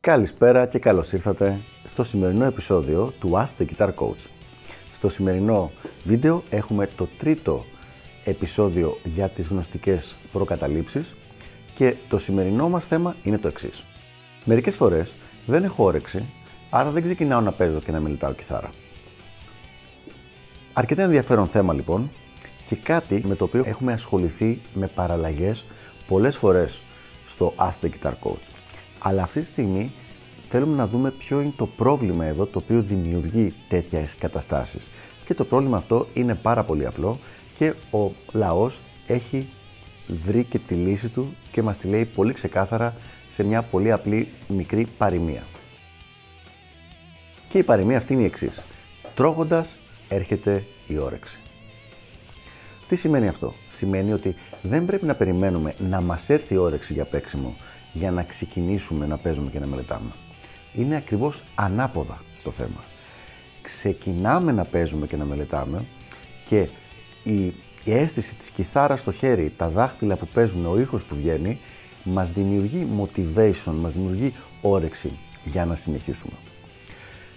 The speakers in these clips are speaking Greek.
Καλησπέρα και καλώς ήρθατε στο σημερινό επεισόδιο του Ask the Guitar Coach. Στο σημερινό βίντεο έχουμε το τρίτο επεισόδιο για τις γνωστικές προκαταλήψεις και το σημερινό μας θέμα είναι το εξής. Μερικές φορές δεν έχω όρεξη, άρα δεν ξεκινάω να παίζω και να μελετάω κιθάρα. Αρκετά ενδιαφέρον θέμα λοιπόν και κάτι με το οποίο έχουμε ασχοληθεί με παραλλαγές πολλές φορές στο Ask the Guitar Coach. Αλλά αυτή τη στιγμή θέλουμε να δούμε ποιο είναι το πρόβλημα εδώ το οποίο δημιουργεί τέτοιες καταστάσεις. Και το πρόβλημα αυτό είναι πάρα πολύ απλό και ο λαός έχει βρει και τη λύση του και μας τη λέει πολύ ξεκάθαρα σε μια πολύ απλή μικρή παροιμία. Και η παροιμία αυτή είναι η εξής. Τρώγοντας έρχεται η όρεξη. Τι σημαίνει αυτό; Σημαίνει ότι δεν πρέπει να περιμένουμε να μας έρθει η όρεξη για παίξιμο για να ξεκινήσουμε να παίζουμε και να μελετάμε. Είναι ακριβώς ανάποδα το θέμα. Ξεκινάμε να παίζουμε και να μελετάμε και η, η αίσθηση της κιθάρας στο χέρι, τα δάχτυλα που παίζουν, ο ήχος που βγαίνει, μας δημιουργεί motivation, μας δημιουργεί όρεξη για να συνεχίσουμε.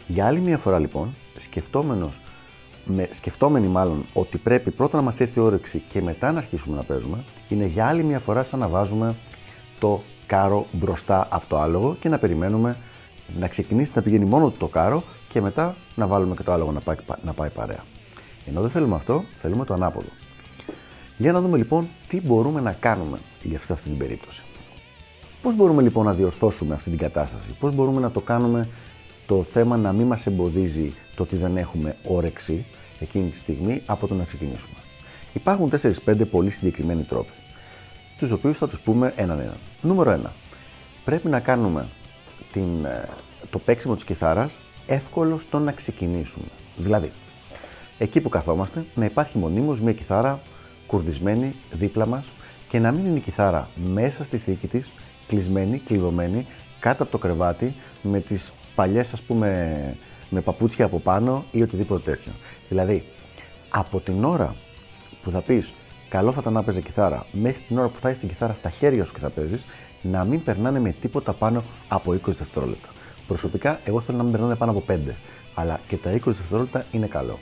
Για άλλη μια φορά λοιπόν, σκεφτόμενος, με, σκεφτόμενοι μάλλον ότι πρέπει πρώτα να μας έρθει η όρεξη και μετά να αρχίσουμε να παίζουμε, είναι για άλλη μια φορά σαν να βάζουμε το κάρο μπροστά από το άλογο και να περιμένουμε να ξεκινήσει να πηγαίνει μόνο το κάρο και μετά να βάλουμε και το άλογο να πάει, να πάει παρέα. Ενώ δεν θέλουμε αυτό, θέλουμε το ανάποδο. Για να δούμε λοιπόν τι μπορούμε να κάνουμε για αυτή την περίπτωση. Πώς μπορούμε λοιπόν να διορθώσουμε αυτή την κατάσταση, πώς μπορούμε να το κάνουμε το θέμα να μην μας εμποδίζει το ότι δεν έχουμε όρεξη εκείνη τη στιγμή από το να ξεκινήσουμε. Υπάρχουν 4-5 πολύ συγκεκριμένοι τρόποι, τους οποίους θα τους πούμε έναν έναν. Νούμερο 1. Πρέπει να κάνουμε την, ε, το παίξιμο της κιθάρας εύκολο στο να ξεκινήσουμε. Δηλαδή, εκεί που καθόμαστε να υπάρχει μονίμως μια κιθάρα κουρδισμένη δίπλα μας και να μην είναι η κιθάρα μέσα στη θήκη της, κλεισμένη, κλειδωμένη, κάτω από το κρεβάτι, με τις παλιές ας πούμε με παπούτσια από πάνω ή οτιδήποτε τέτοιο. Δηλαδή, από την ώρα που θα πεις καλό θα ήταν να παίζει κιθάρα μέχρι την ώρα που θα έχει την κιθάρα στα χέρια σου και θα παίζεις, να μην περνάνε με τίποτα πάνω από 20 δευτερόλεπτα. Προσωπικά, εγώ θέλω να μην περνάνε πάνω από 5, αλλά και τα 20 δευτερόλεπτα είναι καλό.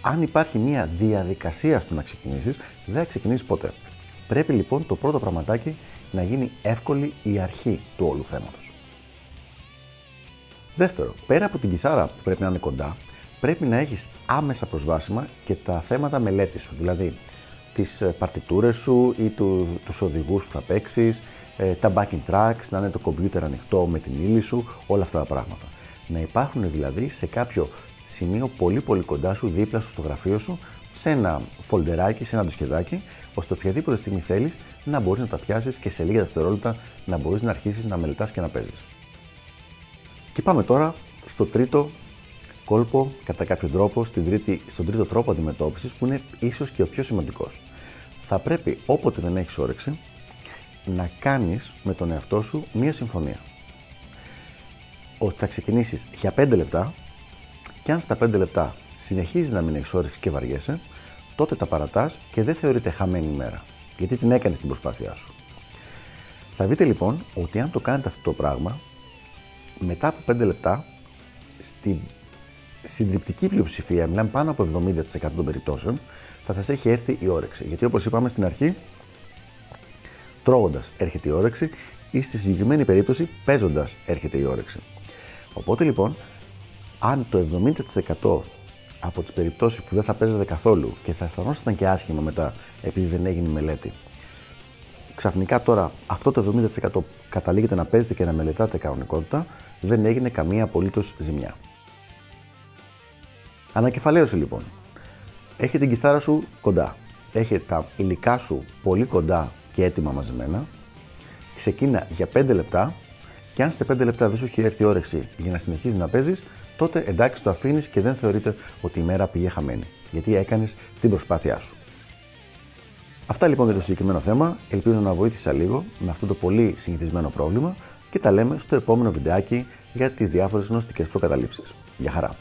Αν υπάρχει μια διαδικασία στο να ξεκινήσεις, δεν θα ξεκινήσεις ποτέ. Πρέπει λοιπόν το πρώτο πραγματάκι να γίνει εύκολη η αρχή του όλου θέματος. Δεύτερο, πέρα από την κιθάρα που πρέπει να είναι κοντά, πρέπει να έχεις άμεσα προσβάσιμα και τα θέματα μελέτης σου. Δηλαδή, τις ε, παρτιτούρες σου ή του, τους οδηγούς που θα παίξεις, ε, τα backing tracks, να είναι το κομπιούτερ ανοιχτό με την ύλη σου, όλα αυτά τα πράγματα. Να υπάρχουν δηλαδή σε κάποιο σημείο πολύ πολύ κοντά σου, δίπλα σου στο γραφείο σου, σε ένα φολντεράκι, σε ένα ντοσκεδάκι, ώστε οποιαδήποτε στιγμή θέλεις να μπορείς να τα πιάσεις και σε λίγα δευτερόλεπτα να μπορείς να αρχίσεις να μελετάς και να παίζεις. Και πάμε τώρα στο τρίτο κόλπο, κατά κάποιο τρόπο, στην τρίτη, στον τρίτο τρόπο αντιμετώπισης, που είναι ίσως και ο πιο σημαντικός. Θα πρέπει όποτε δεν έχεις όρεξη να κάνεις με τον εαυτό σου μία συμφωνία. Ότι θα ξεκινήσεις για 5 λεπτά και αν στα 5 λεπτά συνεχίζεις να μην έχεις όρεξη και βαριέσαι, τότε τα παρατάς και δεν θεωρείται χαμένη ημέρα. Γιατί την έκανες την προσπάθειά σου. Θα δείτε λοιπόν ότι αν το κάνετε αυτό το πράγμα, μετά από 5 λεπτά, στην συντριπτική πλειοψηφία, μιλάμε πάνω από 70% των περιπτώσεων, θα σας έχει έρθει η όρεξη. Γιατί όπως είπαμε στην αρχή, τρώγοντας έρχεται η όρεξη ή στη συγκεκριμένη περίπτωση παίζοντας έρχεται η όρεξη. Οπότε λοιπόν, αν το 70% από τις περιπτώσεις που δεν θα παίζετε καθόλου και θα αισθανόσασταν και άσχημα μετά επειδή δεν έγινε μελέτη, ξαφνικά τώρα αυτό το 70% καταλήγετε να παίζετε και να μελετάτε κανονικότητα, δεν έγινε καμία απολύτως ζημιά. Ανακεφαλαίωση λοιπόν. Έχει την κιθάρα σου κοντά. Έχει τα υλικά σου πολύ κοντά και έτοιμα μαζεμένα. Ξεκίνα για 5 λεπτά και αν σε 5 λεπτά δεν σου έχει έρθει η όρεξη για να συνεχίζεις να παίζεις, τότε εντάξει το αφήνεις και δεν θεωρείται ότι η μέρα πήγε χαμένη. Γιατί έκανες την προσπάθειά σου. Αυτά λοιπόν για το συγκεκριμένο θέμα. Ελπίζω να βοήθησα λίγο με αυτό το πολύ συνηθισμένο πρόβλημα και τα λέμε στο επόμενο βιντεάκι για τις διάφορες γνωστικές προκαταλήψεις. Γεια χαρά!